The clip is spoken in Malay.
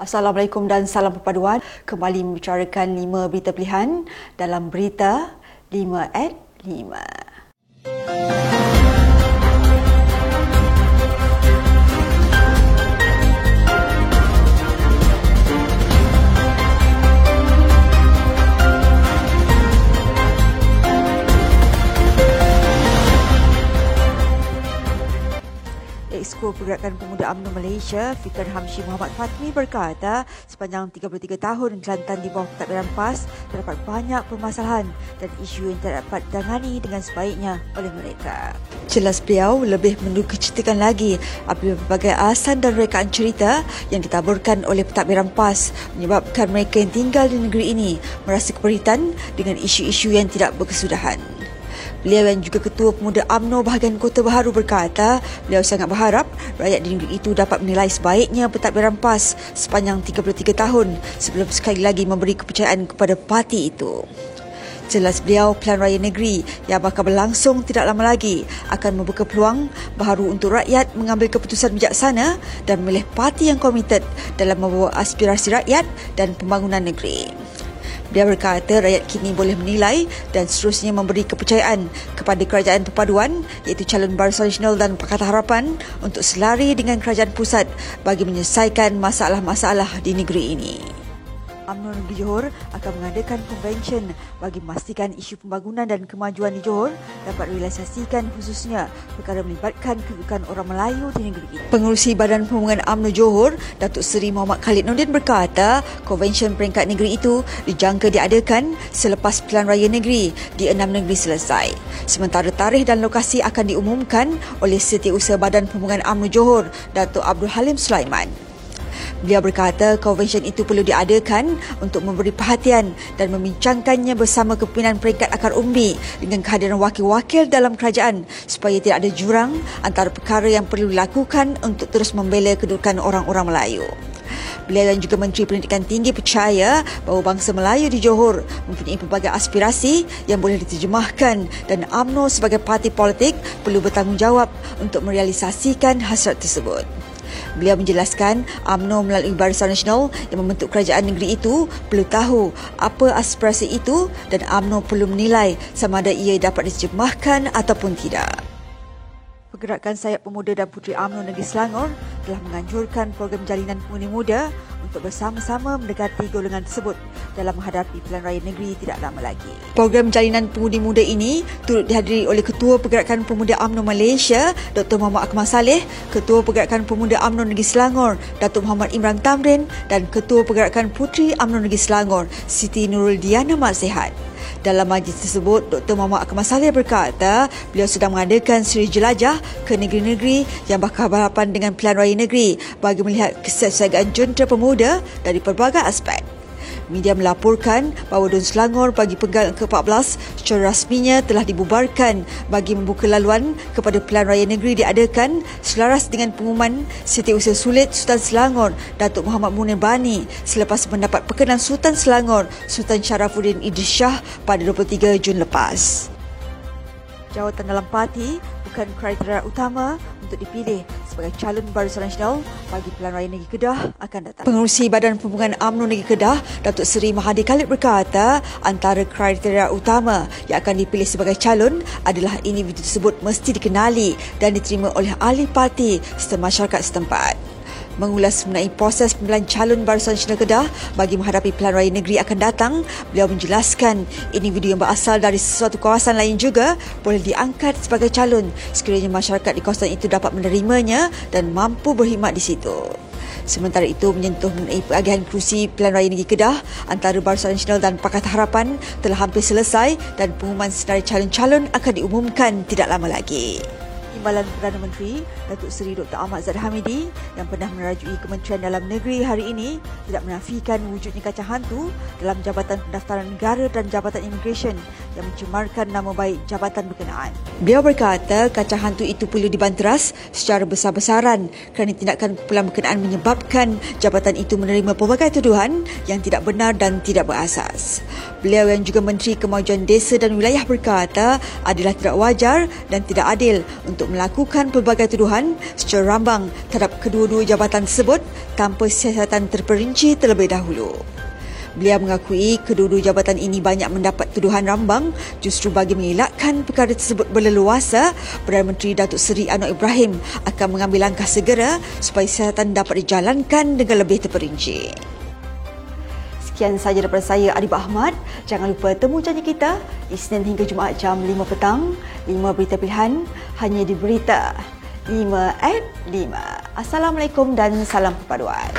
Assalamualaikum dan salam perpaduan. Kembali membicarakan lima berita pilihan dalam berita 5 at 5. Exco Pergerakan Pemuda UMNO Malaysia, Fikan Hamshi Muhammad Fatmi berkata sepanjang 33 tahun Kelantan di bawah pentadbiran PAS terdapat banyak permasalahan dan isu yang tidak dapat ditangani dengan sebaiknya oleh mereka. Jelas beliau lebih mendukacitakan lagi apabila berbagai alasan dan rekaan cerita yang ditaburkan oleh pentadbiran PAS menyebabkan mereka yang tinggal di negeri ini merasa keperitan dengan isu-isu yang tidak berkesudahan. Beliau yang juga Ketua Pemuda AMNO bahagian Kota Baharu berkata, beliau sangat berharap rakyat di negeri itu dapat menilai sebaiknya pentadbiran PAS sepanjang 33 tahun sebelum sekali lagi memberi kepercayaan kepada parti itu. Jelas beliau, Pelan Raya Negeri yang bakal berlangsung tidak lama lagi akan membuka peluang baharu untuk rakyat mengambil keputusan bijaksana dan memilih parti yang komited dalam membawa aspirasi rakyat dan pembangunan negeri. Dia berkata rakyat kini boleh menilai dan seterusnya memberi kepercayaan kepada kerajaan perpaduan iaitu calon Barisan Nasional dan Pakatan Harapan untuk selari dengan kerajaan pusat bagi menyelesaikan masalah-masalah di negeri ini. UMNO Negeri Johor akan mengadakan konvensyen bagi memastikan isu pembangunan dan kemajuan di Johor dapat realisasikan khususnya perkara melibatkan kedudukan orang Melayu di negeri ini. Pengurusi Badan Pembangunan UMNO Johor, Datuk Seri Muhammad Khalid Nordin berkata, konvensyen peringkat negeri itu dijangka diadakan selepas pilihan raya negeri di enam negeri selesai. Sementara tarikh dan lokasi akan diumumkan oleh Setiausaha Badan Pembangunan UMNO Johor, Datuk Abdul Halim Sulaiman. Beliau berkata konvensyen itu perlu diadakan untuk memberi perhatian dan membincangkannya bersama kepimpinan peringkat akar umbi dengan kehadiran wakil-wakil dalam kerajaan supaya tidak ada jurang antara perkara yang perlu dilakukan untuk terus membela kedudukan orang-orang Melayu. Beliau dan juga Menteri Pendidikan Tinggi percaya bahawa bangsa Melayu di Johor mempunyai pelbagai aspirasi yang boleh diterjemahkan dan UMNO sebagai parti politik perlu bertanggungjawab untuk merealisasikan hasrat tersebut. Beliau menjelaskan UMNO melalui Barisan Nasional yang membentuk kerajaan negeri itu perlu tahu apa aspirasi itu dan UMNO perlu menilai sama ada ia dapat diterjemahkan ataupun tidak. Pergerakan Sayap Pemuda dan Puteri UMNO Negeri Selangor telah menganjurkan program jalinan pengundi muda untuk bersama-sama mendekati golongan tersebut dalam menghadapi pilihan raya negeri tidak lama lagi. Program jalinan pengundi muda ini turut dihadiri oleh Ketua Pergerakan Pemuda UMNO Malaysia, Dr. Muhammad Akmal Saleh, Ketua Pergerakan Pemuda UMNO Negeri Selangor, Datuk Muhammad Imran Tamrin dan Ketua Pergerakan Puteri UMNO Negeri Selangor, Siti Nurul Diana Mat Sehat. Dalam majlis tersebut, Dr. Muhammad Akmal Saleh berkata beliau sedang mengadakan siri jelajah ke negeri-negeri yang bakal berhadapan dengan pilihan raya negeri bagi melihat kesiapsiagaan junta pemuda dari pelbagai aspek. Media melaporkan bahawa Dun Selangor bagi penggal ke-14 secara rasminya telah dibubarkan bagi membuka laluan kepada pilihan raya negeri diadakan selaras dengan pengumuman Setiausaha Sulit Sultan Selangor Datuk Muhammad Munir Bani selepas mendapat perkenan Sultan Selangor Sultan Sharafuddin Idris Shah pada 23 Jun lepas. Jawatan dalam parti bukan kriteria utama untuk dipilih sebagai calon Barisan Nasional bagi Pilihan Raya Negeri Kedah akan datang. Pengurusi Badan Pembangunan UMNO Negeri Kedah, Datuk Seri Mahathir Khalid berkata, antara kriteria utama yang akan dipilih sebagai calon adalah individu tersebut mesti dikenali dan diterima oleh ahli parti serta masyarakat setempat mengulas mengenai proses pemilihan calon Barisan Nasional Kedah bagi menghadapi pilihan raya negeri akan datang, beliau menjelaskan individu yang berasal dari sesuatu kawasan lain juga boleh diangkat sebagai calon sekiranya masyarakat di kawasan itu dapat menerimanya dan mampu berkhidmat di situ. Sementara itu menyentuh mengenai penagihan kerusi pilihan raya negeri Kedah antara Barisan Nasional dan Pakatan Harapan telah hampir selesai dan pengumuman senarai calon-calon akan diumumkan tidak lama lagi. Timbalan Perdana Menteri Datuk Seri Dr. Ahmad Zahid Hamidi yang pernah menerajui Kementerian Dalam Negeri hari ini tidak menafikan wujudnya kacang hantu dalam Jabatan Pendaftaran Negara dan Jabatan Immigration yang mencemarkan nama baik jabatan berkenaan. Beliau berkata kacang hantu itu perlu dibanteras secara besar-besaran kerana tindakan kumpulan berkenaan menyebabkan jabatan itu menerima pelbagai tuduhan yang tidak benar dan tidak berasas. Beliau yang juga Menteri Kemajuan Desa dan Wilayah berkata adalah tidak wajar dan tidak adil untuk melakukan pelbagai tuduhan secara rambang terhadap kedua-dua jabatan tersebut tanpa siasatan terperinci terlebih dahulu. Beliau mengakui kedua-dua jabatan ini banyak mendapat tuduhan rambang justru bagi mengelakkan perkara tersebut berleluasa, Perdana Menteri Datuk Seri Anwar Ibrahim akan mengambil langkah segera supaya siasatan dapat dijalankan dengan lebih terperinci. Sekian sahaja daripada saya Adib Ahmad. Jangan lupa temu janji kita Isnin hingga Jumaat jam 5 petang. 5 berita pilihan hanya di Berita 5 at 5. Assalamualaikum dan salam perpaduan.